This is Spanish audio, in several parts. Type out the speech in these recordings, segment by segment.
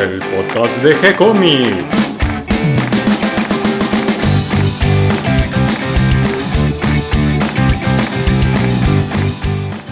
el podcast de G-Comics.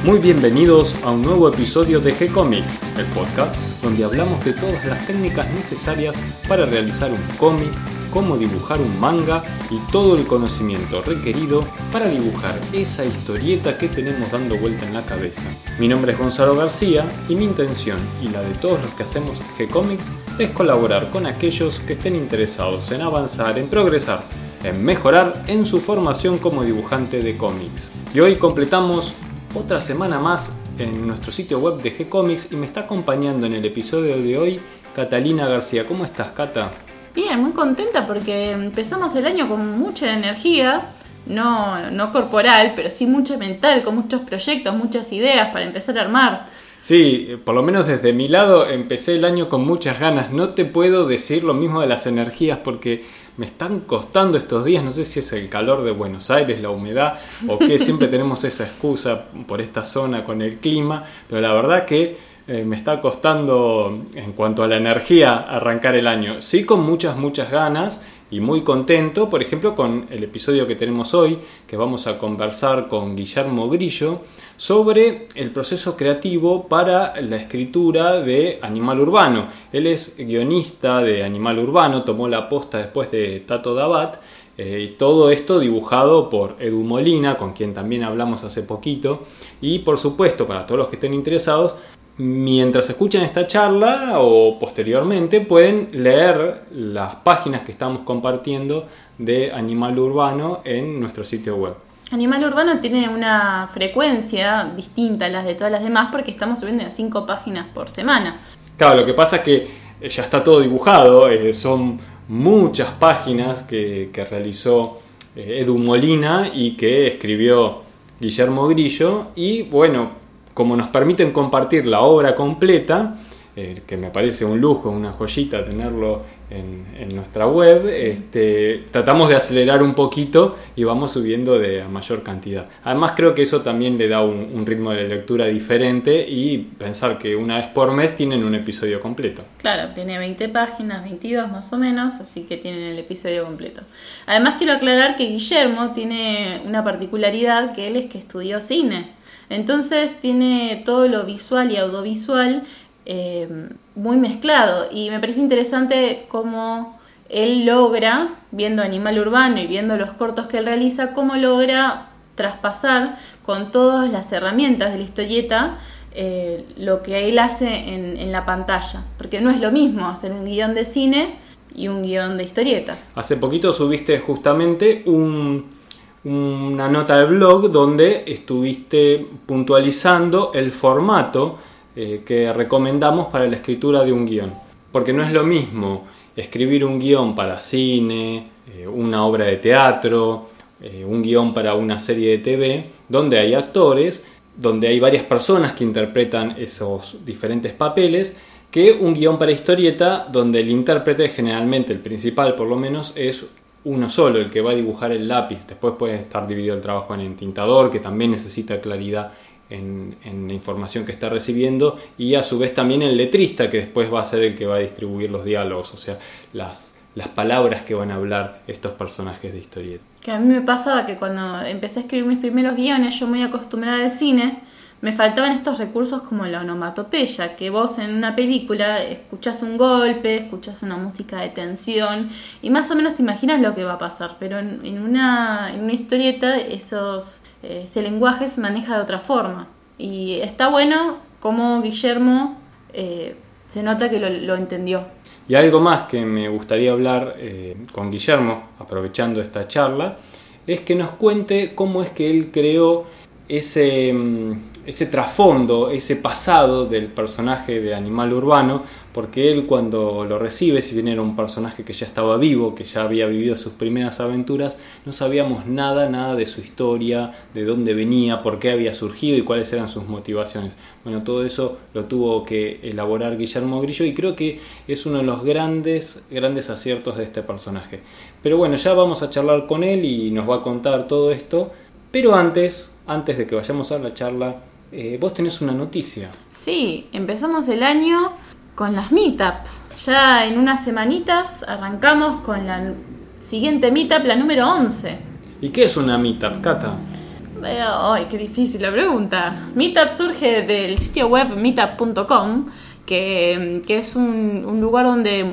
Muy bienvenidos a un nuevo episodio de G-Comics, el podcast donde hablamos de todas las técnicas necesarias para realizar un cómic, cómo dibujar un manga y todo el conocimiento requerido para dibujar esa historieta que tenemos dando vuelta en la cabeza. Mi nombre es Gonzalo García y mi intención y la de todos los que hacemos G-Comics es colaborar con aquellos que estén interesados en avanzar, en progresar, en mejorar en su formación como dibujante de cómics. Y hoy completamos otra semana más en nuestro sitio web de G-Comics y me está acompañando en el episodio de hoy Catalina García. ¿Cómo estás, Cata? Bien, muy contenta porque empezamos el año con mucha energía, no, no corporal, pero sí mucha mental, con muchos proyectos, muchas ideas para empezar a armar. Sí, por lo menos desde mi lado empecé el año con muchas ganas. No te puedo decir lo mismo de las energías porque me están costando estos días. No sé si es el calor de Buenos Aires, la humedad o que siempre tenemos esa excusa por esta zona con el clima. Pero la verdad que eh, me está costando en cuanto a la energía arrancar el año. Sí con muchas, muchas ganas y muy contento, por ejemplo, con el episodio que tenemos hoy, que vamos a conversar con Guillermo Grillo sobre el proceso creativo para la escritura de Animal Urbano. Él es guionista de Animal Urbano, tomó la posta después de Tato Dabat, eh, y todo esto dibujado por Edu Molina, con quien también hablamos hace poquito. Y por supuesto, para todos los que estén interesados, Mientras escuchan esta charla o posteriormente pueden leer las páginas que estamos compartiendo de Animal Urbano en nuestro sitio web. Animal Urbano tiene una frecuencia distinta a las de todas las demás porque estamos subiendo a 5 páginas por semana. Claro, lo que pasa es que ya está todo dibujado, eh, son muchas páginas que, que realizó eh, Edu Molina y que escribió Guillermo Grillo y bueno, como nos permiten compartir la obra completa, eh, que me parece un lujo, una joyita tenerlo en, nuestra web, este, tratamos de acelerar un poquito y vamos subiendo de a mayor cantidad. Además creo que eso también le da un, ritmo de lectura diferente y pensar que una vez por mes tienen un episodio completo. Claro, tiene 20 páginas, 22 más o menos, así que tienen el episodio completo. Además quiero aclarar que Guillermo tiene una particularidad que él es que estudió cine. Entonces tiene todo lo visual y audiovisual eh, muy mezclado y me parece interesante cómo él logra, viendo Animal Urbano y viendo los cortos que él realiza, cómo logra traspasar con todas las herramientas de la historieta eh, lo que él hace en, en la pantalla. Porque no es lo mismo hacer un guion de cine y un guion de historieta. Hace poquito subiste justamente un una nota de blog donde estuviste puntualizando el formato eh, que recomendamos para la escritura de un guion. Porque no es lo mismo escribir un guion para cine, eh, una obra de teatro, eh, un guion para una serie de TV, donde hay actores, donde hay varias personas que interpretan esos diferentes papeles, que un guion para historieta, donde el intérprete, generalmente el principal por lo menos, es uno solo, el que va a dibujar el lápiz. Después puede estar dividido el trabajo en el tintador, que también necesita claridad en, la información que está recibiendo, y a su vez también el letrista, que después va a ser el que va a distribuir los diálogos, o sea, las, las palabras que van a hablar estos personajes de historieta. Que a mí me pasaba que cuando empecé a escribir mis primeros guiones, yo muy acostumbrada al cine, me faltaban estos recursos como la onomatopeya, que vos en una película escuchás un golpe, escuchás una música de tensión y más o menos te imaginas lo que va a pasar, pero en, una, en una, historieta esos, eh, ese lenguaje se maneja de otra forma. Y está bueno como Guillermo eh, se nota que lo, entendió. Y algo más que me gustaría hablar eh, con Guillermo, aprovechando esta charla, es que nos cuente cómo es que él creó ese, mm, ese trasfondo, ese pasado del personaje de Animal Urbano, porque él cuando lo recibe, si bien era un personaje que ya estaba vivo, que ya había vivido sus primeras aventuras, no sabíamos nada, nada de su historia, de dónde venía, por qué había surgido y cuáles eran sus motivaciones. Bueno, todo eso lo tuvo que elaborar Guillermo Grillo y creo que es uno de los grandes, grandes aciertos de este personaje. Pero bueno, ya vamos a charlar con él y nos va a contar todo esto. Pero antes, antes de que vayamos a la charla, eh, vos tenés una noticia. Sí, empezamos el año con las meetups. Ya en unas semanitas arrancamos con la siguiente meetup, la número 11. ¿Y qué es una meetup, Cata? Ay, qué difícil la pregunta. Meetup surge del sitio web meetup.com, que, que, es un, un lugar donde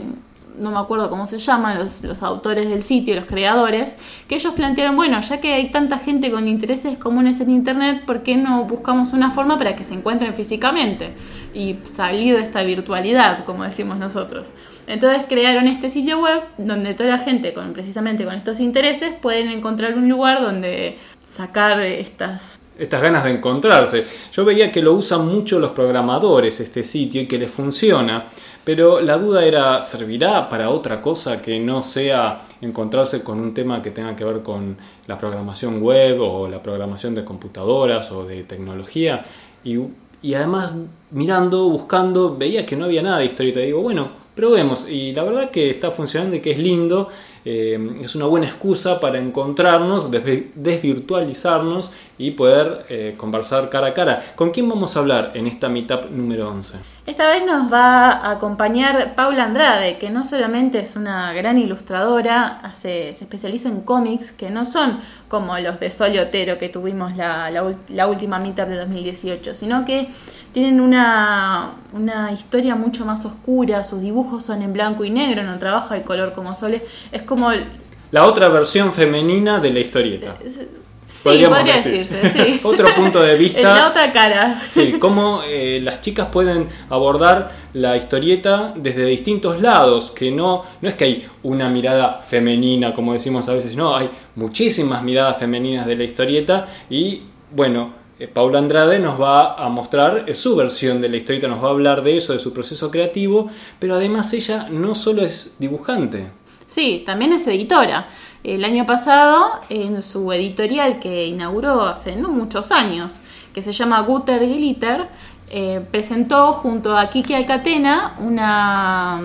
no me acuerdo cómo se llaman, los, los, autores del sitio, los creadores, que ellos plantearon, bueno, ya que hay tanta gente con intereses comunes en Internet, ¿por qué no buscamos una forma para que se encuentren físicamente y salir de esta virtualidad, como decimos nosotros? Entonces crearon este sitio web donde toda la gente con precisamente con estos intereses pueden encontrar un lugar donde sacar estas estas ganas de encontrarse. Yo veía que lo usan mucho los programadores este sitio y que les funciona, pero la duda era, ¿servirá para otra cosa que no sea encontrarse con un tema que tenga que ver con la programación web o la programación de computadoras o de tecnología? Y, además, mirando, buscando, veía que no había nada de historieta. Digo, bueno, probemos. Y la verdad que está funcionando y que es lindo. Eh, es una buena excusa para encontrarnos, desvirtualizarnos y poder eh, conversar cara a cara. ¿Con quién vamos a hablar en esta meetup número 11? Esta vez nos va a acompañar Paula Andrade, que no solamente es una gran ilustradora, hace, se especializa en cómics que no son como los de Sol Otero que tuvimos la, la, última meetup de 2018, sino que tienen una, una, historia mucho más oscura, sus dibujos son en blanco y negro, no trabaja el color como Sole, es como... La otra versión femenina de la historieta. Sí, podría decirse, sí. Otro punto de vista. En la otra cara. Sí, cómo eh, las chicas pueden abordar la historieta desde distintos lados, que no, no es que hay una mirada femenina, como decimos a veces, no, hay muchísimas miradas femeninas de la historieta y, bueno, eh, Paula Andrade nos va a mostrar eh, su versión de la historieta, nos va a hablar de eso, de su proceso creativo, pero además ella no solo es dibujante. Sí, también es editora. El año pasado, en su editorial que inauguró hace no muchos años, que se llama Guter Glitter, eh, presentó junto a Kiki Alcatena una,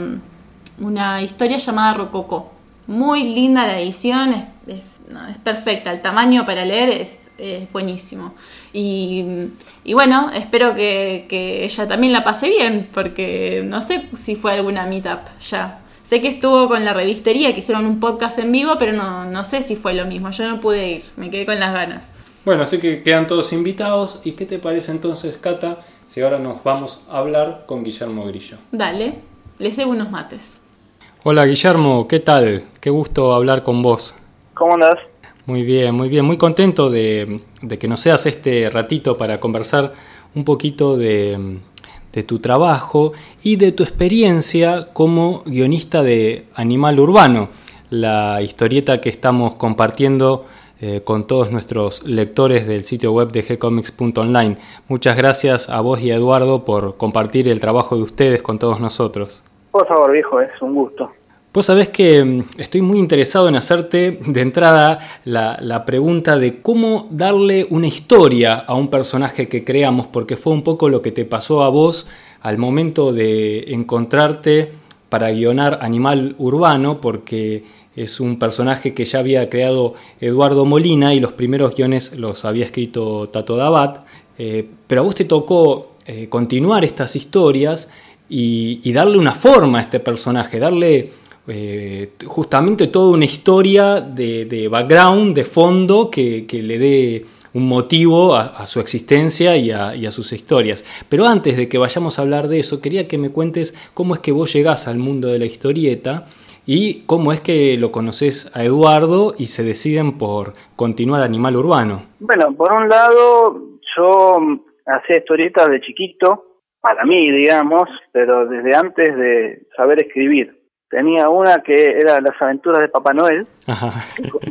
una historia llamada Rococo. Muy linda la edición, es, es, perfecta, el tamaño para leer es, buenísimo. Y, y, bueno, espero que, que ella también la pase bien, porque no sé si fue alguna meetup ya. Sé que estuvo con la revistería, que hicieron un podcast en vivo, pero no, no sé si fue lo mismo. Yo no pude ir, me quedé con las ganas. Bueno, así que quedan todos invitados. ¿Y qué te parece entonces, Cata, si ahora nos vamos a hablar con Guillermo Grillo? Dale, le cebo unos mates. Hola Guillermo, ¿qué tal? Qué gusto hablar con vos. ¿Cómo andás? Muy bien, muy bien. Muy contento de, de que nos seas este ratito para conversar un poquito de, de tu trabajo y de tu experiencia como guionista de Animal Urbano, la historieta que estamos compartiendo eh, con todos nuestros lectores del sitio web de gcomics.online. Muchas gracias a vos y a Eduardo por compartir el trabajo de ustedes con todos nosotros. Por favor, viejo, es un gusto. Vos sabés que mm, estoy muy interesado en hacerte de entrada la, la, pregunta de cómo darle una historia a un personaje que creamos, porque fue un poco lo que te pasó a vos al momento de encontrarte para guionar Animal Urbano, porque es un personaje que ya había creado Eduardo Molina y los primeros guiones los había escrito Tato Dabat, eh, pero a vos te tocó eh, continuar estas historias y, y darle una forma a este personaje, darle eh, justamente toda una historia de, background, de fondo, que, le dé un motivo a, su existencia y a, sus historias. Pero antes de que vayamos a hablar de eso, quería que me cuentes cómo es que vos llegás al mundo de la historieta y cómo es que lo conoces a Eduardo y se deciden por continuar Animal Urbano. Bueno, por un lado, yo hacía historietas de chiquito, para mí, digamos, pero desde antes de saber escribir tenía una que era las aventuras de Papá Noel.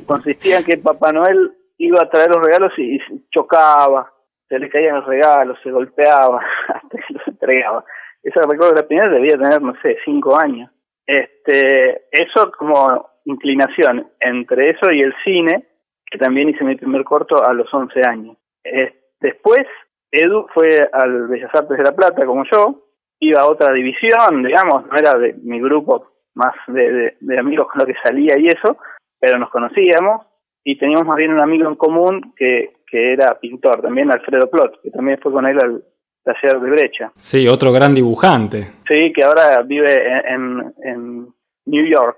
Consistía en que Papá Noel iba a traer los regalos y, chocaba, se le caían los regalos, se golpeaba hasta que los entregaba. Esa recuerdo de la primera debía tener, no sé, cinco años. Este, eso como inclinación entre eso y el cine, que también hice mi primer corto a los once años. después, Edu fue al Bellas Artes de La Plata como yo, iba a otra división, digamos, no era de mi grupo más de, de, amigos con los que salía y eso, pero nos conocíamos y teníamos más bien un amigo en común que, que era pintor, también Alfredo Plot, que también fue con él al, Taller de Brecha. Sí, otro gran dibujante. Sí, que ahora vive en, en New York.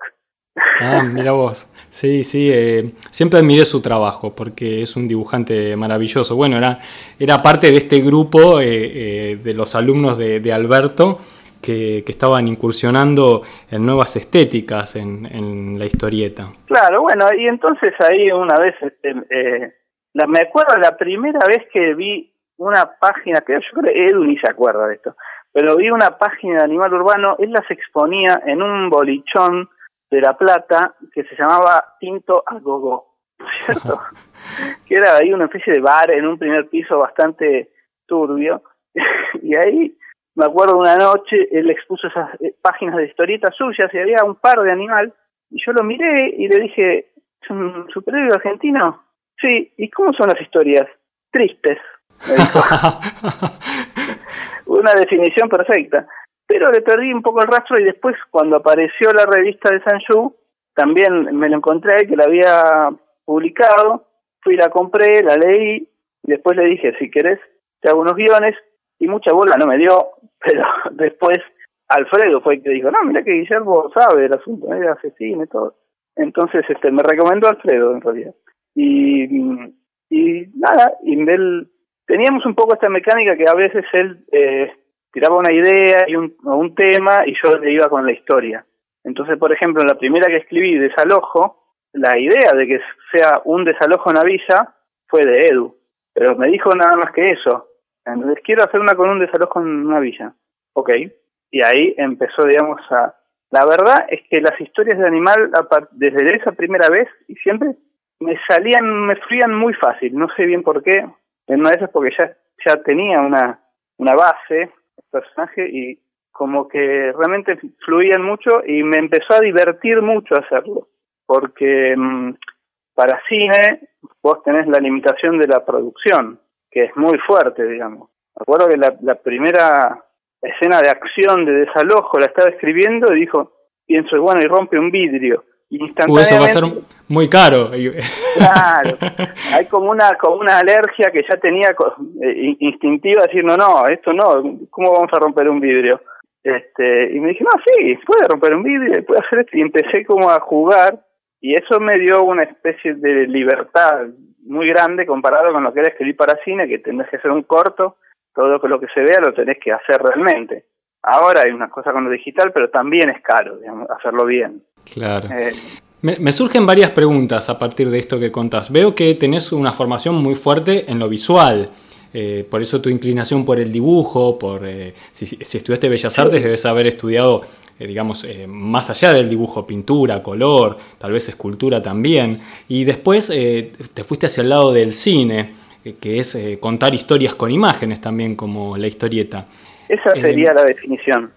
Ah, mira vos. Sí, sí, eh, siempre admiré su trabajo porque es un dibujante maravilloso. Bueno, era, era parte de este grupo eh, eh, de los alumnos de, Alberto que, estaban incursionando en nuevas estéticas en, la historieta. Claro, bueno, y entonces ahí una vez, este, la, me acuerdo la primera vez que vi una página, que yo creo que Edu ni se acuerda de esto, pero vi una página de Animal Urbano, él las exponía en un bolichón de La Plata que se llamaba Tinto a Gogo, ¿cierto? que era ahí una especie de bar en un primer piso bastante turbio. y ahí me acuerdo una noche, él expuso esas eh, páginas de historietas suyas y había un par de animal. Y yo lo miré y le dije, ¿es un superhéroe argentino? Sí, ¿y cómo son las historias? Tristes. una definición perfecta pero le perdí un poco el rastro y después cuando apareció la revista de Sanju, también me lo encontré que la había publicado, fui la compré, la leí, y después le dije, si querés, te hago unos guiones, y mucha bola no me dio, pero después Alfredo fue el que dijo, no, mira que Guillermo sabe el asunto, es asesino y todo. Entonces este me recomendó Alfredo en realidad. Y, y nada, y él, teníamos un poco esta mecánica que a veces él eh, tiraba una idea y un, o un tema y yo le iba con la historia. Entonces, por ejemplo, en la primera que escribí, Desalojo, la idea de que sea un desalojo en Avisa fue de Edu, pero me dijo nada más que eso. Entonces, quiero hacer una con un desalojo en una villa. Ok. Y ahí empezó, digamos, a... La verdad es que las historias de animal, desde esa primera vez y siempre, me salían, me fluían muy fácil. No sé bien por qué. En una de esas porque ya, ya tenía una, una base, personaje y como que realmente fluían mucho y me empezó a divertir mucho hacerlo, porque mm, para cine vos tenés la limitación de la producción, que es muy fuerte, digamos. Me acuerdo que la, la primera escena de acción de desalojo la estaba escribiendo y dijo, pienso, bueno, y rompe un vidrio. Instantáneamente, eso va a ser muy caro. Claro, hay como una como una alergia que ya tenía eh, instintiva, decir, no, no, esto no, ¿cómo vamos a romper un vidrio? Este, y me dije, no, sí, puede romper un vidrio, puede hacer esto. Y empecé como a jugar y eso me dio una especie de libertad muy grande comparado con lo que era escribir para cine, que tenés que hacer un corto, todo lo que se vea lo tenés que hacer realmente. Ahora hay una cosa con lo digital, pero también es caro, digamos, hacerlo bien. Claro. Eh, me, surgen varias preguntas a partir de esto que contás. Veo que tenés una formación muy fuerte en lo visual. Eh, por eso tu inclinación por el dibujo, por eh, si, estudiaste Bellas Artes debes haber estudiado, digamos, más allá del dibujo, pintura, color, tal vez escultura también. Y después te fuiste hacia el lado del cine, que es contar historias con imágenes también, como la historieta. Esa sería la definición.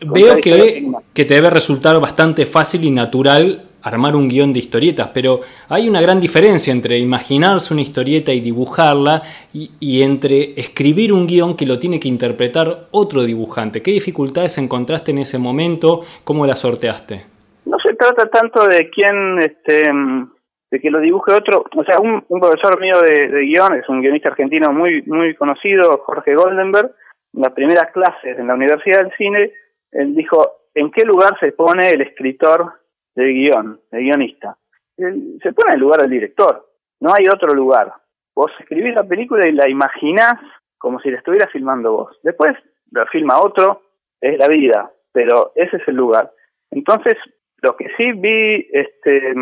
Veo que, que te debe resultar bastante fácil y natural armar un guion de historietas, pero hay una gran diferencia entre imaginarse una historieta y dibujarla y, entre escribir un guion que lo tiene que interpretar otro dibujante. ¿Qué dificultades encontraste en ese momento? ¿Cómo la sorteaste? No se trata tanto de quién, este, de que lo dibuje otro. O sea, un, profesor mío de, de, guion, es un guionista argentino muy, muy conocido, Jorge Goldenberg, en las primeras clases en la Universidad del Cine, él dijo, ¿en qué lugar se pone el escritor del guion, el guionista? se pone en el lugar del director, no hay otro lugar. Vos escribís la película y la imaginás como si la estuvieras filmando vos. Después la filma otro, es la vida, pero ese es el lugar. Entonces, lo que sí vi, este,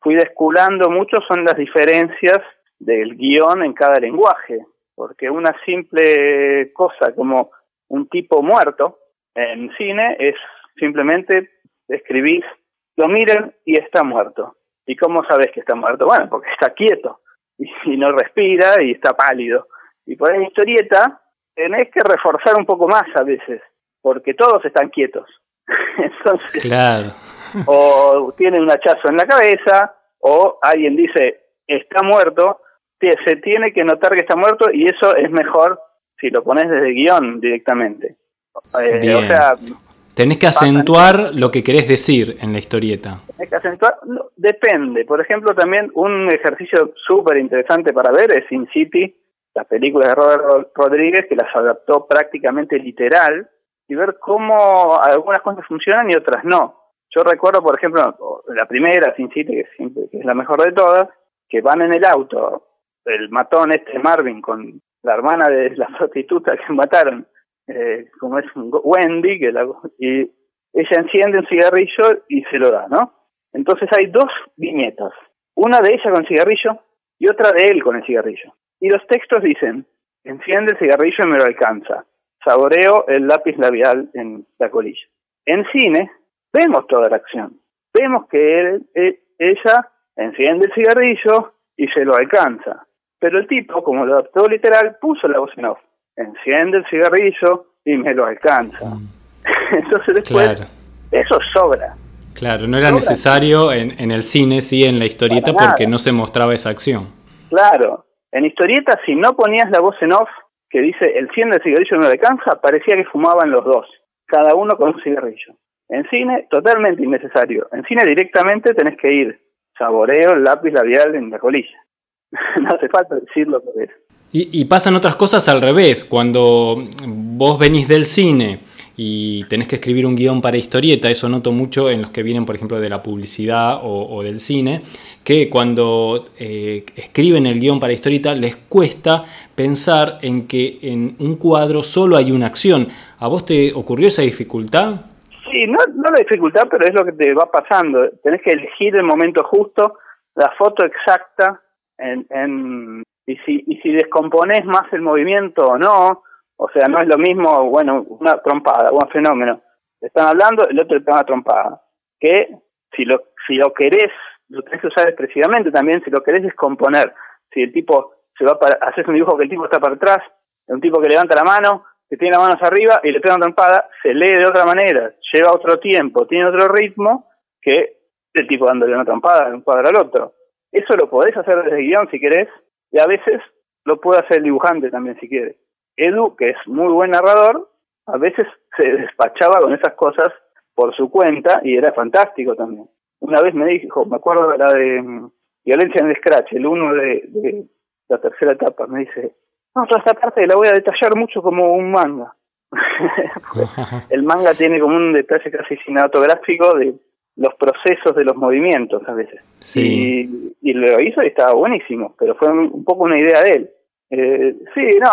fui desculando mucho son las diferencias del guion en cada lenguaje, porque una simple cosa como un tipo muerto en cine es simplemente escribís, lo miren y está muerto. ¿Y cómo sabes que está muerto? Bueno, porque está quieto y, no respira y está pálido. Y por ahí historieta tenés que reforzar un poco más a veces, porque todos están quietos. Entonces, claro. o tiene un hachazo en la cabeza, o alguien dice está muerto, se tiene que notar que está muerto y eso es mejor si lo pones desde guion directamente. Eh, o sea, Tenés que acentuar lo que querés decir en la historieta. Tenés que acentuar, depende. Por ejemplo, también un ejercicio súper interesante para ver es Sin City, las películas de Robert Rodríguez, que las adaptó prácticamente literal, y ver cómo algunas cosas funcionan y otras no. Yo recuerdo, por ejemplo, la primera, Sin City, que, siempre, que es la mejor de todas, que van en el auto, el matón este Marvin con la hermana de la prostituta que mataron, eh, como es Wendy, que la, y ella enciende un cigarrillo y se lo da, ¿no? Entonces hay dos viñetas, una de ella con cigarrillo y otra de él con el cigarrillo. Y los textos dicen, enciende el cigarrillo y me lo alcanza, saboreo el lápiz labial en la colilla. En cine vemos toda la acción, vemos que él, ella enciende el cigarrillo y se lo alcanza. Pero el tipo, como lo adaptó literal, puso la voz en off. Enciende el cigarrillo y me lo alcanza. Mm. Entonces después, eso sobra. Claro, no era necesario en, en, el cine, sí, en la historieta, porque no se mostraba esa acción. Claro, en historieta, si no ponías la voz en off que dice enciende el cigarrillo y me lo alcanza, parecía que fumaban los dos, cada uno con un cigarrillo. En cine, totalmente innecesario. En cine directamente tenés que ir, saboreo el lápiz labial en la colilla. no hace falta decirlo por eso. Y, y, pasan otras cosas al revés. Cuando vos venís del cine y tenés que escribir un guion para historieta, eso noto mucho en los que vienen, por ejemplo, de la publicidad o, del cine, que cuando eh, escriben el guion para historieta les cuesta pensar en que en un cuadro solo hay una acción. ¿A vos te ocurrió esa dificultad? Sí, no, no la dificultad, pero es lo que te va pasando. Tenés que elegir el momento justo, la foto exacta, en, y, si, y si descomponés más el movimiento o no, o sea, no es lo mismo, bueno, una trompada, un fenómeno. Están hablando, el otro da una trompada. Que si lo, si lo querés, lo tenés que usar expresivamente también, si lo querés descomponer. Si el tipo se va para, haces un dibujo que el tipo está para atrás, un tipo que levanta la mano, que tiene las manos arriba y le pega una trompada, se lee de otra manera, lleva otro tiempo, tiene otro ritmo que el tipo dándole una trompada de un cuadro al otro. Eso lo podés hacer desde el guion si querés, y a veces lo puede hacer el dibujante también si quiere. Edu, que es muy buen narrador, a veces se despachaba con esas cosas por su cuenta y era fantástico también. Una vez me dijo, me acuerdo de la de mm, Violencia en el Scratch, el uno de, la tercera etapa, me dice, no, toda esta parte la voy a detallar mucho como un manga. el manga tiene como un detalle casi cinematográfico de los procesos de los movimientos a veces. Sí. Y, lo hizo y estaba buenísimo, pero fue un, poco una idea de él. Eh, sí, no,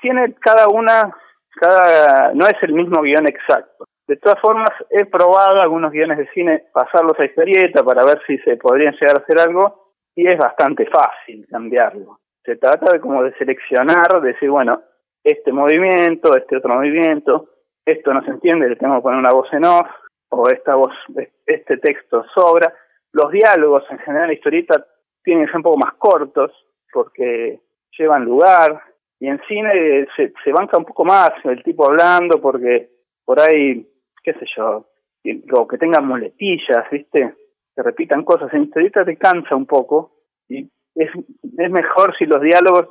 tiene cada una, cada no es el mismo guion exacto. De todas formas, he probado algunos guiones de cine, pasarlos a historieta para ver si se podrían llegar a hacer algo y es bastante fácil cambiarlo. Se trata de como de seleccionar, de decir, bueno, este movimiento, este otro movimiento, esto no se entiende, le tengo que poner una voz en off, o esta voz, este texto sobra. Los diálogos en general historieta tienen que ser un poco más cortos porque llevan lugar y en cine se, se banca un poco más el tipo hablando porque por ahí, qué sé yo, o que tengan muletillas, ¿viste? Que repitan cosas. En historieta te cansa un poco y es, es mejor si los diálogos,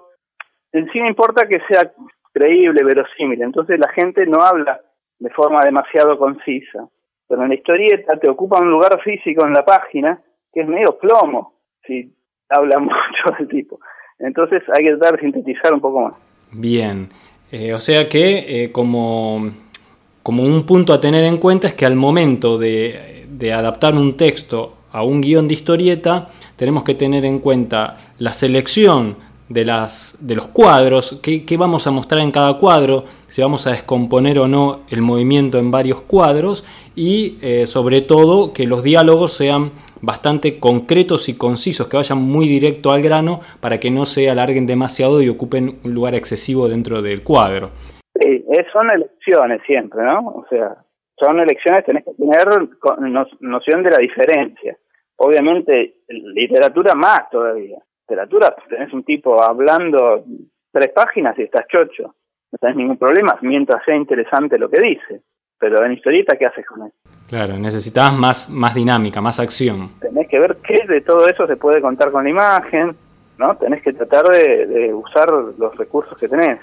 en cine importa que sea creíble, verosímil, entonces la gente no habla de forma demasiado concisa pero en la historieta te ocupa un lugar físico en la página que es medio plomo, si habla mucho del tipo. Entonces hay que tratar de sintetizar un poco más. Bien, eh, o sea que eh, como, como un punto a tener en cuenta es que al momento de, de adaptar un texto a un guion de historieta, tenemos que tener en cuenta la selección de, las, de los cuadros, qué, vamos a mostrar en cada cuadro, si vamos a descomponer o no el movimiento en varios cuadros y eh, sobre todo que los diálogos sean bastante concretos y concisos, que vayan muy directo al grano para que no se alarguen demasiado y ocupen un lugar excesivo dentro del cuadro. Sí, son elecciones siempre, ¿no? O sea, son elecciones, tenés que tener noción de la diferencia. Obviamente, literatura más todavía literatura, tenés un tipo hablando tres páginas y estás chocho. No tenés ningún problema mientras sea interesante lo que dice. Pero en historieta, ¿qué haces con eso? Claro, necesitabas más, más dinámica, más acción. Tenés que ver qué de todo eso se puede contar con la imagen, ¿no? Tenés que tratar de, usar los recursos que tenés.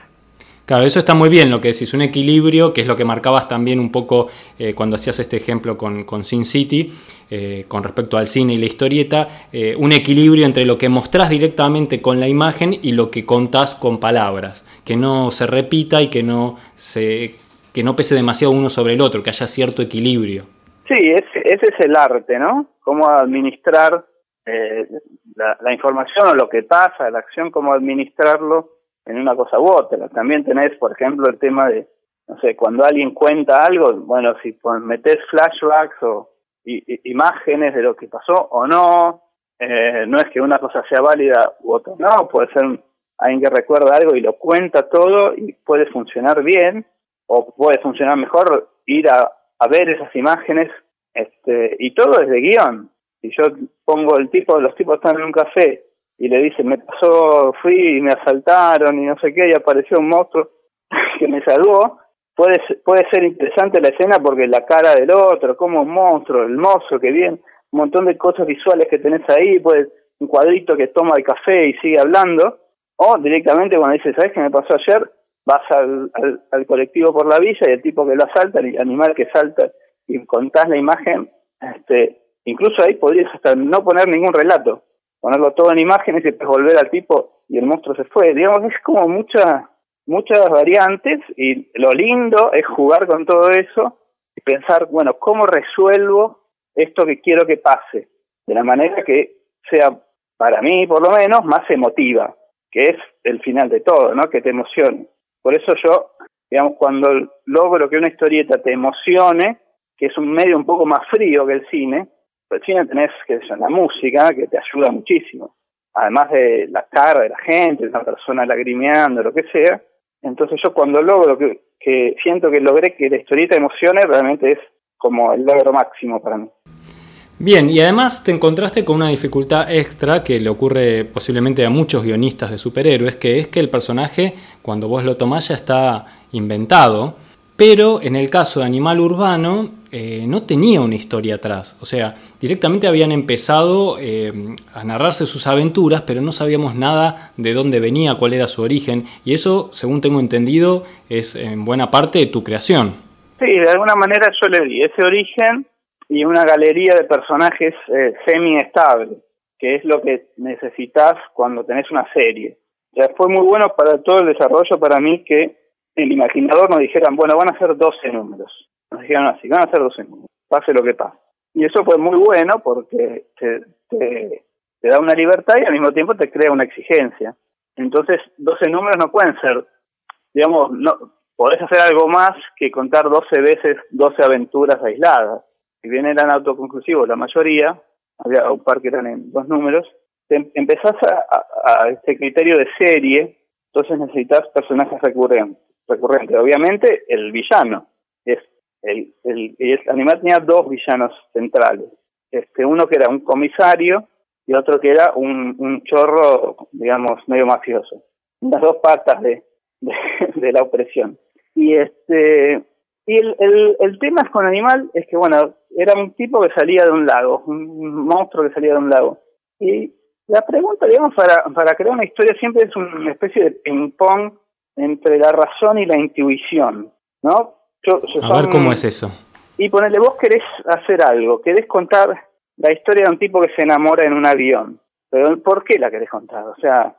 Claro, eso está muy bien lo que decís, un equilibrio, que es lo que marcabas también un poco eh, cuando hacías este ejemplo con, con Sin City, eh, con respecto al cine y la historieta, eh, un equilibrio entre lo que mostrás directamente con la imagen y lo que contás con palabras, que no se repita y que no, se, que no pese demasiado uno sobre el otro, que haya cierto equilibrio. Sí, ese, es el arte, ¿no? Cómo administrar la información o lo que pasa, la acción, cómo administrarlo en una cosa u otra. También tenés, por ejemplo, el tema de, no sé, cuando alguien cuenta algo, bueno, si metes flashbacks o imágenes de lo que pasó o no, eh, no es que una cosa sea válida u otra no, puede ser alguien que recuerda algo y lo cuenta todo y puede funcionar bien o puede funcionar mejor ir a, a ver esas imágenes este y todo es de guion. Si yo pongo el tipo, los tipos están en un café y le dice, me pasó, fui y me asaltaron y no sé qué, y apareció un monstruo que me salvó, puede, puede ser interesante la escena porque la cara del otro, como un monstruo, el mozo que viene, un montón de cosas visuales que tenés ahí, pues un cuadrito que toma el café y sigue hablando, o directamente cuando dice, ¿sabes qué me pasó ayer? Vas al, al, colectivo por la villa y el tipo que lo asalta, el animal que salta, y contás la imagen, este, incluso ahí podrías hasta no poner ningún relato, ponerlo todo en imágenes y volver al tipo y el monstruo se fue. Digamos, es como muchas muchas variantes y lo lindo es jugar con todo eso y pensar, bueno, ¿cómo resuelvo esto que quiero que pase? De la manera que sea, para mí por lo menos, más emotiva, que es el final de todo, ¿no? Que te emocione. Por eso yo, digamos, cuando logro que una historieta te emocione, que es un medio un poco más frío que el cine, pues cine tenés que la música que te ayuda muchísimo. Además de la cara de la gente, una persona lagrimeando, lo que sea. Entonces yo cuando logro que, que siento que logré que la historieta emocione, realmente es como el logro máximo para mí. Bien, y además te encontraste con una dificultad extra que le ocurre posiblemente a muchos guionistas de superhéroes, que es que el personaje, cuando vos lo tomás, ya está inventado pero en el caso de Animal Urbano eh, no tenía una historia atrás. O sea, directamente habían empezado eh, a narrarse sus aventuras, pero no sabíamos nada de dónde venía, cuál era su origen. Y eso, según tengo entendido, es en buena parte de tu creación. Sí, de alguna manera yo le di ese origen y una galería de personajes eh, semi-estable, que es lo que necesitas cuando tenés una serie. Ya fue muy bueno para todo el desarrollo para mí que el imaginador nos dijeran, bueno, van a ser 12 números. Nos dijeron así, van a ser 12 números, pase lo que pase. Y eso fue muy bueno porque te, te, da una libertad y al mismo tiempo te crea una exigencia. Entonces, 12 números no pueden ser, digamos, no podés hacer algo más que contar 12 veces 12 aventuras aisladas. Si bien eran autoconclusivos la mayoría, había un par que eran en dos números, te empezás a, a este criterio de serie, entonces necesitas personajes recurrentes recurrente. Obviamente, el villano. Es el, animal tenía dos villanos centrales. Este, uno que era un comisario y otro que era un, un chorro, digamos, medio mafioso. Las dos patas de, de, la opresión. Y este y el, el, el tema con Animal es que, bueno, era un tipo que salía de un lago, un monstruo que salía de un lago. Y la pregunta, digamos, para, para crear una historia siempre es una especie de ping-pong entre la razón y la intuición, ¿no? Yo, a ver cómo es eso. Y ponele, vos querés hacer algo, querés contar la historia de un tipo que se enamora en un avión, pero ¿por qué la querés contar? O sea,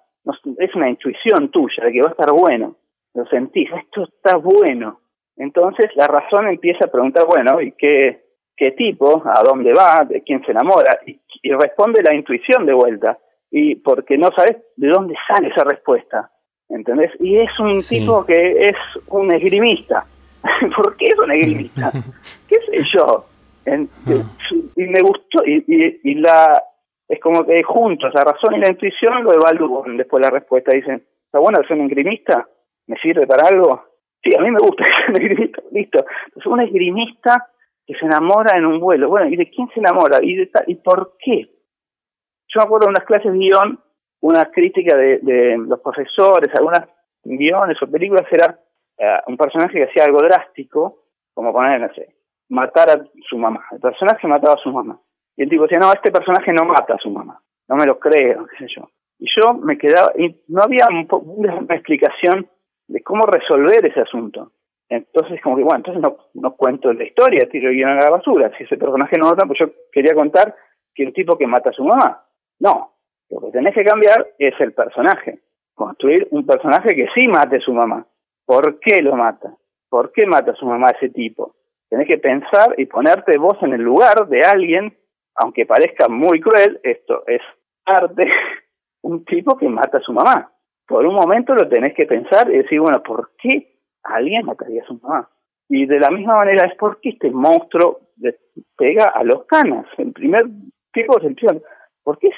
es una intuición tuya de que va a estar bueno, lo sentís, esto está bueno. Entonces la razón empieza a preguntar, bueno, ¿y qué, qué tipo? ¿A dónde va? ¿De quién se enamora? Y, y responde la intuición de vuelta. Y porque no sabes de dónde sale esa respuesta. ¿Entendés? Y es un tipo que es un esgrimista. ¿Por qué es un esgrimista? ¿Qué sé yo? Ah. Y me gustó, y, y, la es como que juntos, la razón y la intuición lo evalúan después la respuesta. Dicen, ¿está bueno ser un esgrimista? ¿Me sirve para algo? Sí, a mí me gusta ser un esgrimista, listo. Entonces, un esgrimista que se enamora en un vuelo. Bueno, ¿y de quién se enamora? ¿Y, de ¿y por qué? Yo me acuerdo de unas clases de guion una crítica de, de los profesores, algunas guiones o películas era eh, un personaje que hacía algo drástico, como poner, no sé, matar a su mamá. El personaje mataba a su mamá. Y el tipo decía, no, este personaje no mata a su mamá. No me lo creo, qué sé yo. Y yo me quedaba, y no había una explicación de cómo resolver ese asunto. Entonces, como que, bueno, entonces no, no cuento la historia, tiro guion a la basura. Si ese personaje no nota, pues yo quería contar que el tipo que mata a su mamá. No, lo que tenés que cambiar es el personaje. Construir un personaje que sí mate a su mamá. ¿Por qué lo mata? ¿Por qué mata a su mamá ese tipo? Tenés que pensar y ponerte vos en el lugar de alguien, aunque parezca muy cruel, esto es arte, un tipo que mata a su mamá. Por un momento lo tenés que pensar y decir, bueno, ¿por qué alguien mataría a su mamá? Y de la misma manera es porque este monstruo pega a los canas. El primer tipo se empieza, ¿por qué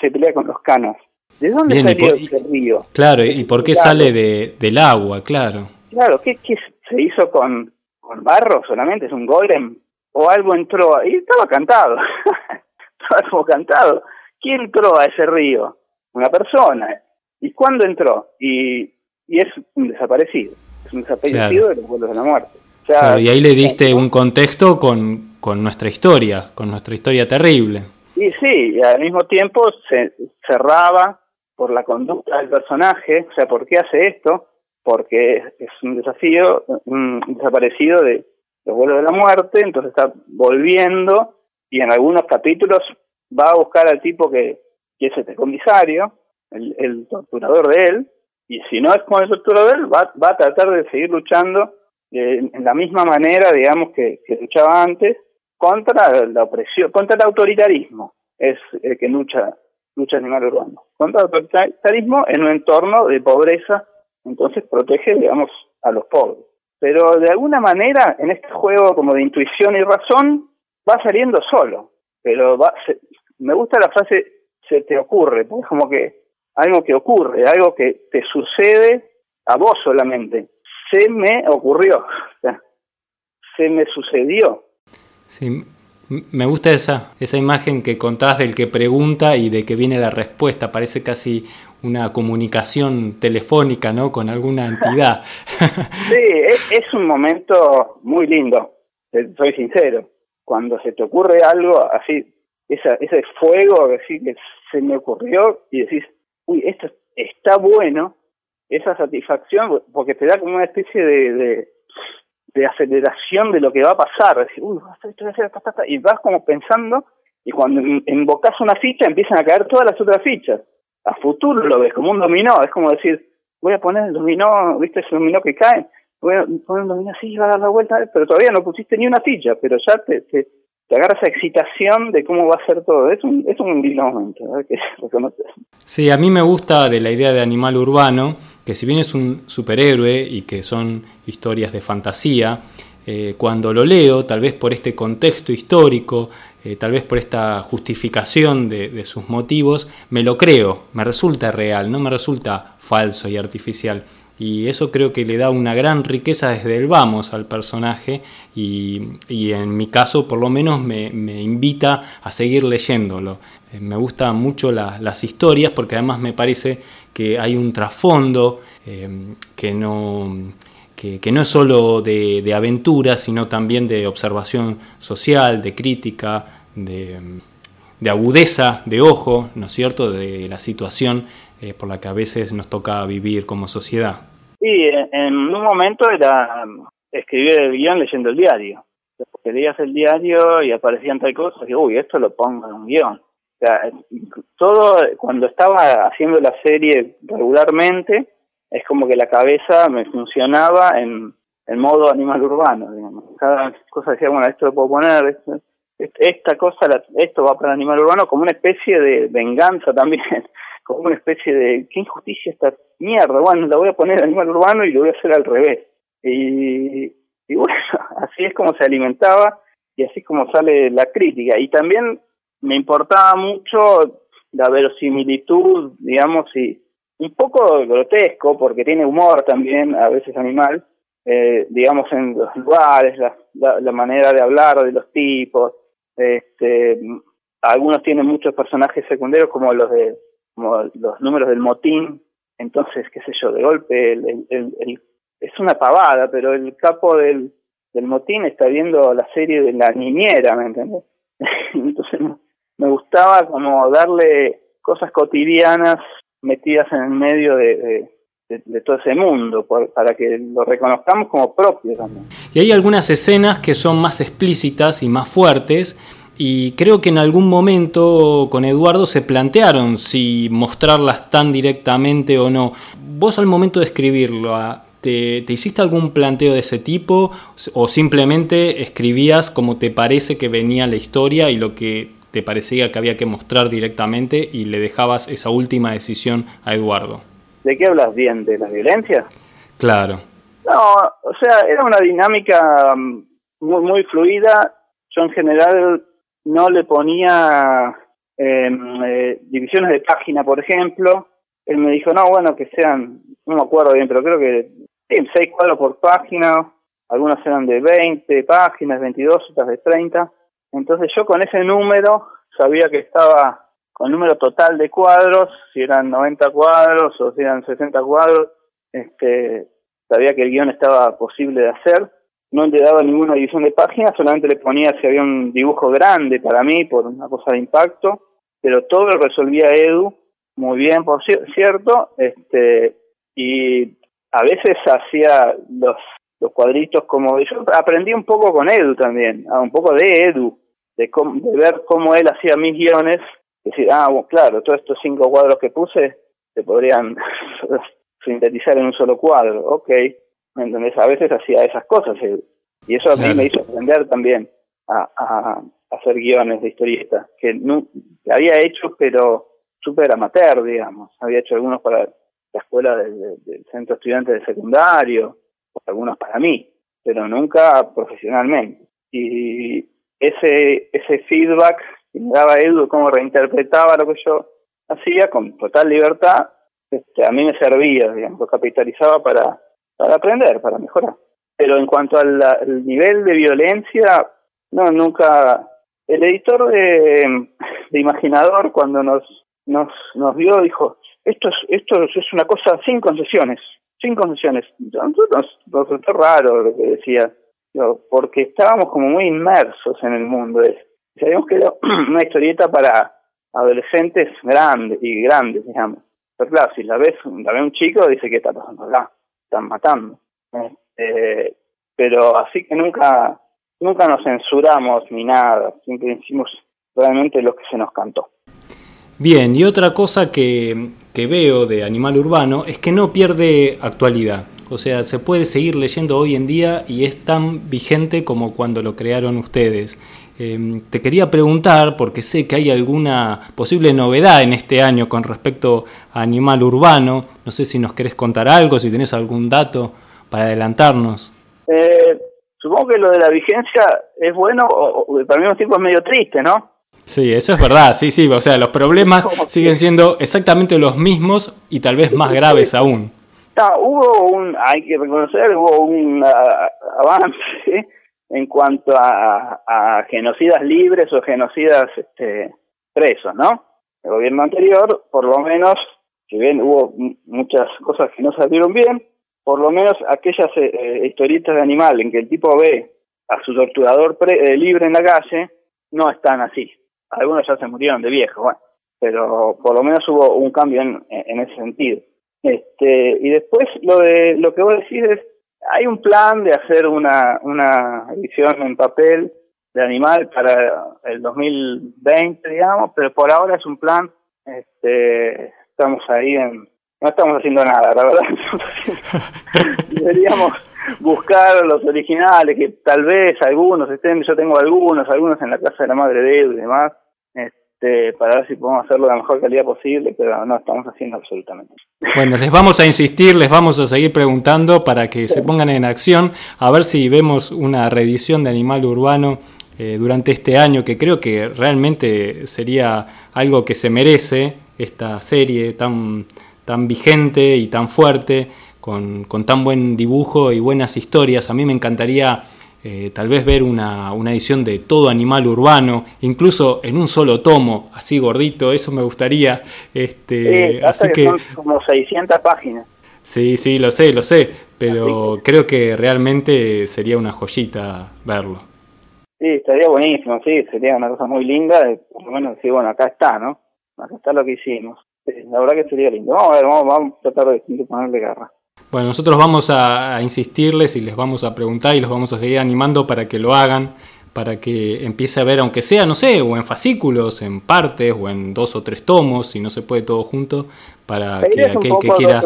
se, pelea con los canas? ¿De dónde salió ese río? Claro, ¿y por qué sale de, del agua? Claro. Claro, ¿qué, qué se hizo con, con barro solamente? ¿Es un golem? ¿O algo entró? ahí? estaba cantado. estaba como cantado. ¿Quién entró a ese río? Una persona. ¿Y cuándo entró? Y, y es un desaparecido. Es un desaparecido de los vuelos de la muerte. y ahí le diste un contexto con, con nuestra historia, con nuestra historia terrible. Y sí, y al mismo tiempo se cerraba por la conducta del personaje, o sea, ¿por qué hace esto? Porque es un desafío, un desaparecido de los vuelos de la muerte, entonces está volviendo y en algunos capítulos va a buscar al tipo que, que es este comisario, el, torturador de él, y si no es con el torturador de él, va, va a tratar de seguir luchando eh, en la misma manera, digamos, que, que luchaba antes, contra la opresión, contra el autoritarismo, es el que lucha, lucha animal urbano. Contra el autoritarismo en un entorno de pobreza, entonces protege, digamos, a los pobres. Pero de alguna manera, en este juego como de intuición y razón, va saliendo solo. Pero va, me gusta la frase se te ocurre, porque es como que algo que ocurre, algo que te sucede a vos solamente. Se me ocurrió, se me sucedió. Sí, me gusta esa, esa imagen que contás del que pregunta y de que viene la respuesta. Parece casi una comunicación telefónica, ¿no? Con alguna entidad. sí, es, un momento muy lindo, soy sincero. Cuando se te ocurre algo así, esa, ese fuego así que se me ocurrió y decís, uy, esto está bueno, esa satisfacción, porque te da como una especie de de aceleración de lo que va a pasar. Uy, y vas como pensando, y cuando invocas una ficha empiezan a caer todas las otras fichas. A futuro lo ves como un dominó, es como decir, voy a poner el dominó, ¿viste ese dominó que cae? Voy a poner el dominó así, va a dar la vuelta, pero todavía no pusiste ni una ficha, pero ya te, te agarra esa excitación de cómo va a ser todo. Es un, es un que Sí, a mí me gusta de la idea de animal urbano, que si bien es un superhéroe y que son historias de fantasía, eh, cuando lo leo, tal vez por este contexto histórico, eh, tal vez por esta justificación de, sus motivos, me lo creo, me resulta real, no me resulta falso y artificial y eso creo que le da una gran riqueza desde el vamos al personaje y, en mi caso por lo menos me, invita a seguir leyéndolo. Eh, me gustan mucho las historias porque además me parece que hay un trasfondo eh, que no... Que, no es solo de, de, aventura, sino también de observación social, de crítica, de, agudeza de ojo, ¿no es cierto?, de la situación eh, por la que a veces nos toca vivir como sociedad. Sí, en un momento era escribir el guion leyendo el diario. Porque leías el diario y aparecían tal cosa, y uy, esto lo pongo en un guion. O sea, todo, cuando estaba haciendo la serie regularmente, es como que la cabeza me funcionaba en, en modo animal urbano, digamos. Cada cosa decía, bueno, esto lo puedo poner, esta cosa, esto va para animal urbano como una especie de venganza también como una especie de, qué injusticia esta mierda, bueno, la voy a poner animal urbano y lo voy a hacer al revés. Y, y bueno, así es como se alimentaba y así es como sale la crítica. Y también me importaba mucho la verosimilitud, digamos, y un poco grotesco, porque tiene humor también, a veces animal, eh, digamos, en los lugares, la, la, la, manera de hablar de los tipos. Este, algunos tienen muchos personajes secundarios, como los de como los números del motín, entonces, qué sé yo, de golpe, es una pavada, pero el capo del, del motín está viendo la serie de la niñera, ¿me entiendes? entonces me gustaba como darle cosas cotidianas metidas en el medio de, de, todo ese mundo, para que lo reconozcamos como propio también. Y hay algunas escenas que son más explícitas y más fuertes, y creo que en algún momento con Eduardo se plantearon si mostrarlas tan directamente o no. Vos al momento de escribirlo, ah, ¿te, ¿te, hiciste algún planteo de ese tipo o simplemente escribías como te parece que venía la historia y lo que te parecía que había que mostrar directamente y le dejabas esa última decisión a Eduardo? ¿De qué hablas bien? ¿De la violencia? Claro. No, o sea, era una dinámica mm, muy, muy fluida. Yo en general no le ponía em, eh, divisiones de página, por ejemplo. Él me dijo, no, bueno, que sean, no me acuerdo bien, pero creo que seis cuadros por página, algunas eran de 20 páginas, 22, otras de 30. Entonces yo con ese número sabía que estaba con el número total de cuadros, si eran 90 cuadros o si eran 60 cuadros, este, sabía que el guion estaba posible de hacer no le daba ninguna división de páginas, solamente le ponía si había un dibujo grande para mí por una cosa de impacto, pero todo lo resolvía Edu muy bien, por cierto, este y a veces hacía los cuadritos como yo aprendí un poco con Edu también, un poco de Edu, de, de ver cómo él hacía mis guiones, decir, ah, claro, todos estos cinco cuadros que puse se podrían sintetizar en un solo cuadro, ok, ¿me A veces hacía esas cosas y eso a mí me hizo aprender también a, hacer guiones de historieta, que, no, había hecho pero súper amateur, digamos. Había hecho algunos para la escuela del, centro estudiante de secundario, algunos para mí, pero nunca profesionalmente. Y ese, ese feedback que me daba Edu, cómo reinterpretaba lo que yo hacía con total libertad, este, a mí me servía, digamos, lo capitalizaba para para aprender, para mejorar. Pero en cuanto al, nivel de violencia, no, nunca. El editor de, Imaginador, cuando nos, nos, nos vio, dijo: esto es, esto es una cosa sin concesiones, sin concesiones. Nos, nos resultó raro lo que decía, porque estábamos como muy inmersos en el mundo. Sabíamos que era una historieta para adolescentes grandes y grandes, digamos. Pero claro, si la ves, la ve un chico, dice que está pasando acá están matando. Este, pero así que nunca, nunca nos censuramos ni nada, siempre hicimos realmente lo que se nos cantó. Bien, y otra cosa que, que veo de Animal Urbano es que no pierde actualidad. O sea, se puede seguir leyendo hoy en día y es tan vigente como cuando lo crearon ustedes. Em, te quería preguntar, porque sé que hay alguna posible novedad en este año con respecto a Animal Urbano. No sé si nos querés contar algo, si tenés algún dato para adelantarnos. Eh, supongo que lo de la vigencia es bueno, o, para mí tiempo es medio triste, ¿no? Sí, eso es verdad, sí, sí, o sea, los problemas siguen siendo exactamente los mismos y tal vez más graves aún. hubo un, hay que reconocer, hubo un ah, avance en cuanto a, genocidas libres o genocidas este, presos, ¿no? El gobierno anterior, por lo menos, si bien hubo muchas cosas que no salieron bien, por lo menos aquellas eh, eh, historietas de animal en que el tipo ve a su torturador eh, libre en la calle, no están así. Algunos ya se murieron de viejo, bueno, pero por lo menos hubo un cambio en, en ese sentido. Este, y después lo de lo que vos decís es hay un plan de hacer una, una edición en papel de animal para el 2020, digamos, pero por ahora es un plan, este, estamos ahí en, no estamos haciendo nada, la verdad. Deberíamos buscar los originales, que tal vez algunos estén, yo tengo algunos, algunos en la casa de la madre de él y demás, este, para ver si podemos hacerlo de la mejor calidad posible, pero no estamos haciendo absolutamente. Bueno, les vamos a insistir, les vamos a seguir preguntando para que se pongan en acción, a ver si vemos una reedición de Animal Urbano eh, durante este año, que creo que realmente sería algo que se merece esta serie tan, tan vigente y tan fuerte, con, con tan buen dibujo y buenas historias. A mí me encantaría eh, tal vez ver una, una, edición de todo animal urbano, incluso en un solo tomo, así gordito, eso me gustaría. Este, así que, son como 600 páginas. Sí, sí, lo sé, lo sé, pero creo que realmente sería una joyita verlo. Sí, estaría buenísimo, sí, sería una cosa muy linda, por lo menos decir, bueno, acá está, ¿no? Acá está lo que hicimos. la verdad que sería lindo. Vamos a ver, vamos, vamos a tratar de, ponerle garra. Bueno, nosotros vamos a, insistirles y les vamos a preguntar y los vamos a seguir animando para que lo hagan, para que empiece a ver, aunque sea, no sé, o en fascículos, en partes, o en dos o tres tomos, si no se puede todo junto, para que aquel que quiera...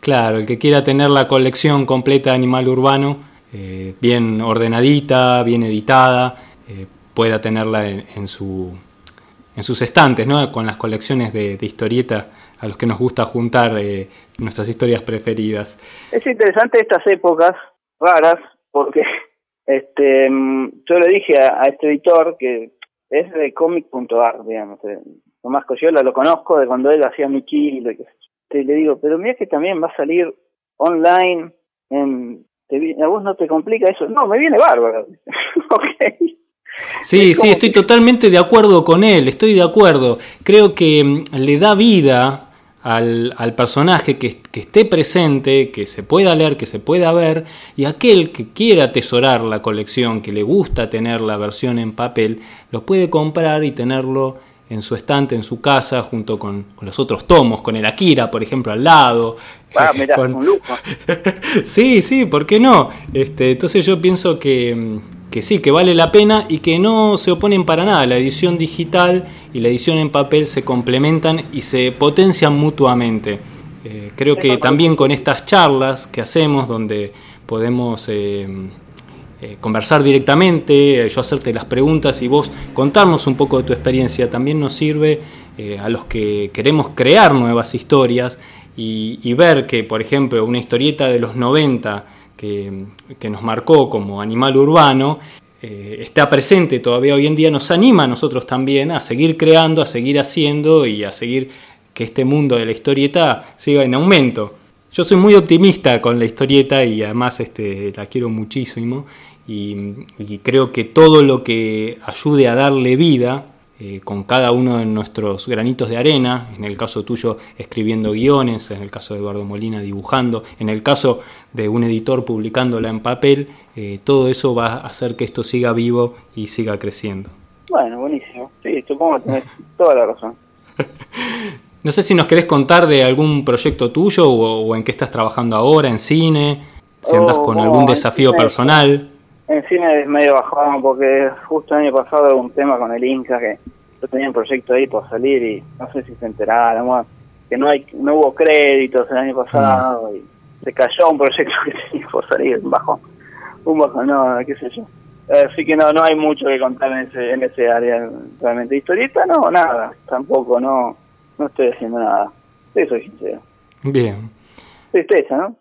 Claro, el que quiera tener la colección completa de Animal Urbano, eh, bien ordenadita, bien editada, eh, pueda tenerla en, su, en sus estantes, ¿no? con las colecciones de, historieta a los que nos gusta juntar eh, nuestras historias preferidas. Es interesante estas épocas raras porque este yo le dije a, este editor que es de comic.ar, digamos. Tomás Coyola lo conozco de cuando él hacía mi kilo y le digo, pero mira que también va a salir online, en, ¿a vos no te complica eso? No, me viene bárbaro. Sí, sí, estoy totalmente de acuerdo con él, estoy de acuerdo. Creo que mm, le da vida al, al personaje que, que, esté presente, que se pueda leer, que se pueda ver, y aquel que quiera atesorar la colección, que le gusta tener la versión en papel, lo puede comprar y tenerlo en su estante, en su casa, junto con, los otros tomos, con el Akira, por ejemplo, al lado. Ah, mirá, un lujo. sí, sí, ¿por qué no? Este, entonces yo pienso que, que, sí, que vale la pena y que no se oponen para nada. La edición digital y la edición en papel se complementan y se potencian mutuamente. Eh, creo que también con estas charlas que hacemos, donde podemos... Eh, eh, conversar directamente, yo hacerte las preguntas y vos contarnos un poco de tu experiencia. También nos sirve a los que queremos crear nuevas historias y, ver que, por ejemplo, una historieta de los 90 que, nos marcó como animal urbano, está presente todavía hoy en día, nos anima a nosotros también a seguir creando, a seguir haciendo y a seguir que este mundo de la historieta siga en aumento. Yo soy muy optimista con la historieta y además este, la quiero muchísimo y, creo que todo lo que ayude a darle vida eh, con cada uno de nuestros granitos de arena, en el caso tuyo escribiendo guiones, en el caso de Eduardo Molina dibujando, en el caso de un editor publicándola en papel, eh, todo eso va a hacer que esto siga vivo y siga creciendo. Bueno, buenísimo. Sí, supongo que tenés toda la razón. no sé si nos querés contar de algún proyecto tuyo o, en qué estás trabajando ahora, en cine, si andas con algún desafío personal. En cine es medio bajón porque justo el año pasado hubo un tema con el Inca que yo tenía un proyecto ahí por salir y no sé si se enteraron, que no hay no hubo créditos el año pasado mm. y se cayó un proyecto que tenía por salir, un bajón, un bajón, no, qué sé yo. Así que no no hay mucho que contar en ese en ese área realmente. Historieta no, nada, tampoco, no no estoy haciendo nada. Eso soy sincero. Bien. Tristeza, ¿no?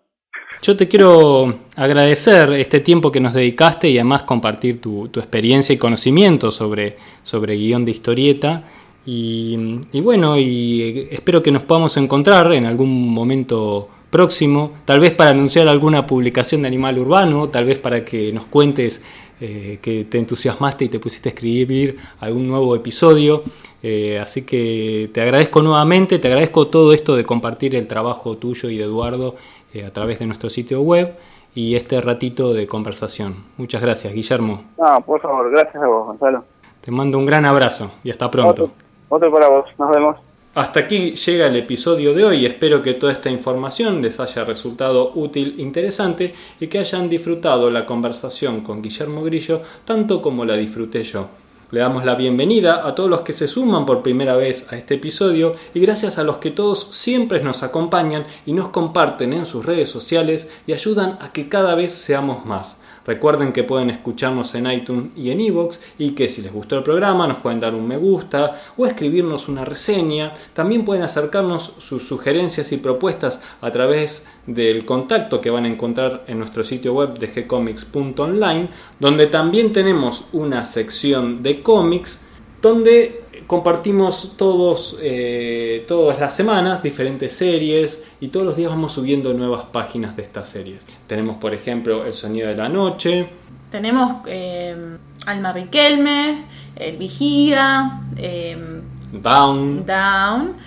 Yo te quiero agradecer este tiempo que nos dedicaste y además compartir tu, experiencia y conocimiento sobre, sobre guion de historieta. Y, bueno, y espero que nos podamos encontrar en algún momento próximo, tal vez para anunciar alguna publicación de Animal Urbano, tal vez para que nos cuentes eh, que te entusiasmaste y te pusiste a escribir algún nuevo episodio. Eh, así que te agradezco nuevamente, te agradezco todo esto de compartir el trabajo tuyo y de Eduardo eh, a través de nuestro sitio web y este ratito de conversación. Muchas gracias, Guillermo. No, por favor, gracias a vos, Gonzalo. Te mando un gran abrazo y hasta pronto. Otro, para vos, nos vemos. Hasta aquí llega el episodio de hoy. Espero que toda esta información les haya resultado útil, interesante y que hayan disfrutado la conversación con Guillermo Grillo tanto como la disfruté yo. Le damos la bienvenida a todos los que se suman por primera vez a este episodio y gracias a los que todos siempre nos acompañan y nos comparten en sus redes sociales y ayudan a que cada vez seamos más. Recuerden que pueden escucharnos en iTunes y en iVoox y que si les gustó el programa nos pueden dar un me gusta o escribirnos una reseña. También pueden acercarnos sus sugerencias y propuestas a través del contacto que van a encontrar en nuestro sitio web de gcomics.online, donde también tenemos una sección de cómics donde compartimos todos, eh, todas las semanas diferentes series y todos los días vamos subiendo nuevas páginas de estas series. Tenemos, por ejemplo, El Sonido de la Noche. Tenemos eh, Alma Riquelme, El Vigía, eh, Down. Down.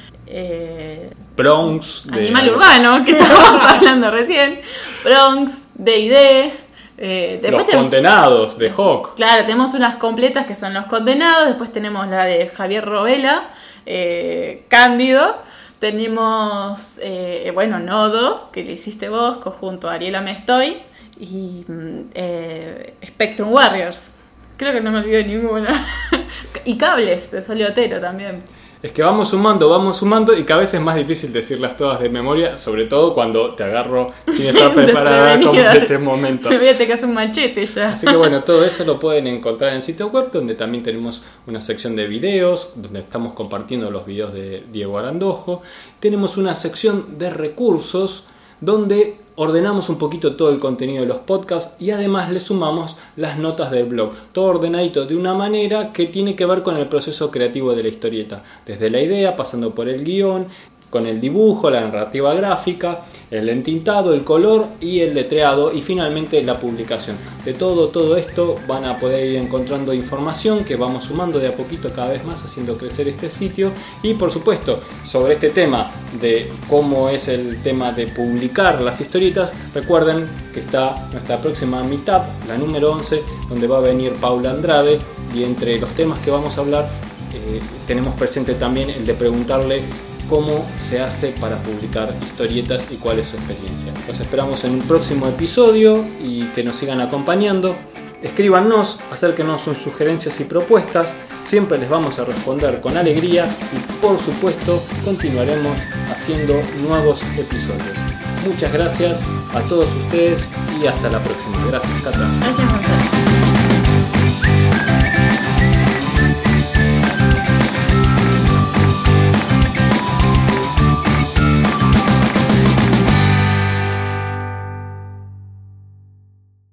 Bronx. Animal Urbano, que estábamos hablando recién. Bronx, D&D. Eh, los condenados de Hawk. Claro, tenemos unas completas que son los condenados, después tenemos la de Javier Robela, eh, Cándido. Tenemos, eh, bueno, Nodo, que le hiciste vos, junto a Ariela Mestoy. Y mm, eh, Spectrum Warriors. Creo que no me olvidé ninguna. y Cables, de Soliotero también. Es que vamos sumando, vamos sumando y cada vez es más difícil decirlas todas de memoria, sobre todo cuando te agarro sin estar preparada como en este momento. Me voy a tener un machete ya. Así que bueno, todo eso lo pueden encontrar en el sitio web, donde también tenemos una sección de videos, donde estamos compartiendo los videos de Diego Arandojo. Tenemos una sección de recursos, donde ordenamos un poquito todo el contenido de los podcasts y además le sumamos las notas del blog. Todo ordenadito de una manera que tiene que ver con el proceso creativo de la historieta. Desde la idea, pasando por el guion, con el dibujo, la narrativa gráfica, el entintado, el color y el letreado y finalmente la publicación. De todo, todo esto van a poder ir encontrando información que vamos sumando de a poquito cada vez más haciendo crecer este sitio y por supuesto sobre este tema de cómo es el tema de publicar las historietas, recuerden que está nuestra próxima meetup, la número 11, donde va a venir Paula Andrade y entre los temas que vamos a hablar eh, tenemos presente también el de preguntarle cómo se hace para publicar historietas y cuál es su experiencia. Los esperamos en un próximo episodio y que nos sigan acompañando. Escríbanos, acérquenos sus sugerencias y propuestas, siempre les vamos a responder con alegría y por supuesto continuaremos haciendo nuevos episodios. Muchas gracias a todos ustedes y hasta la próxima. Gracias, Cata. Gracias,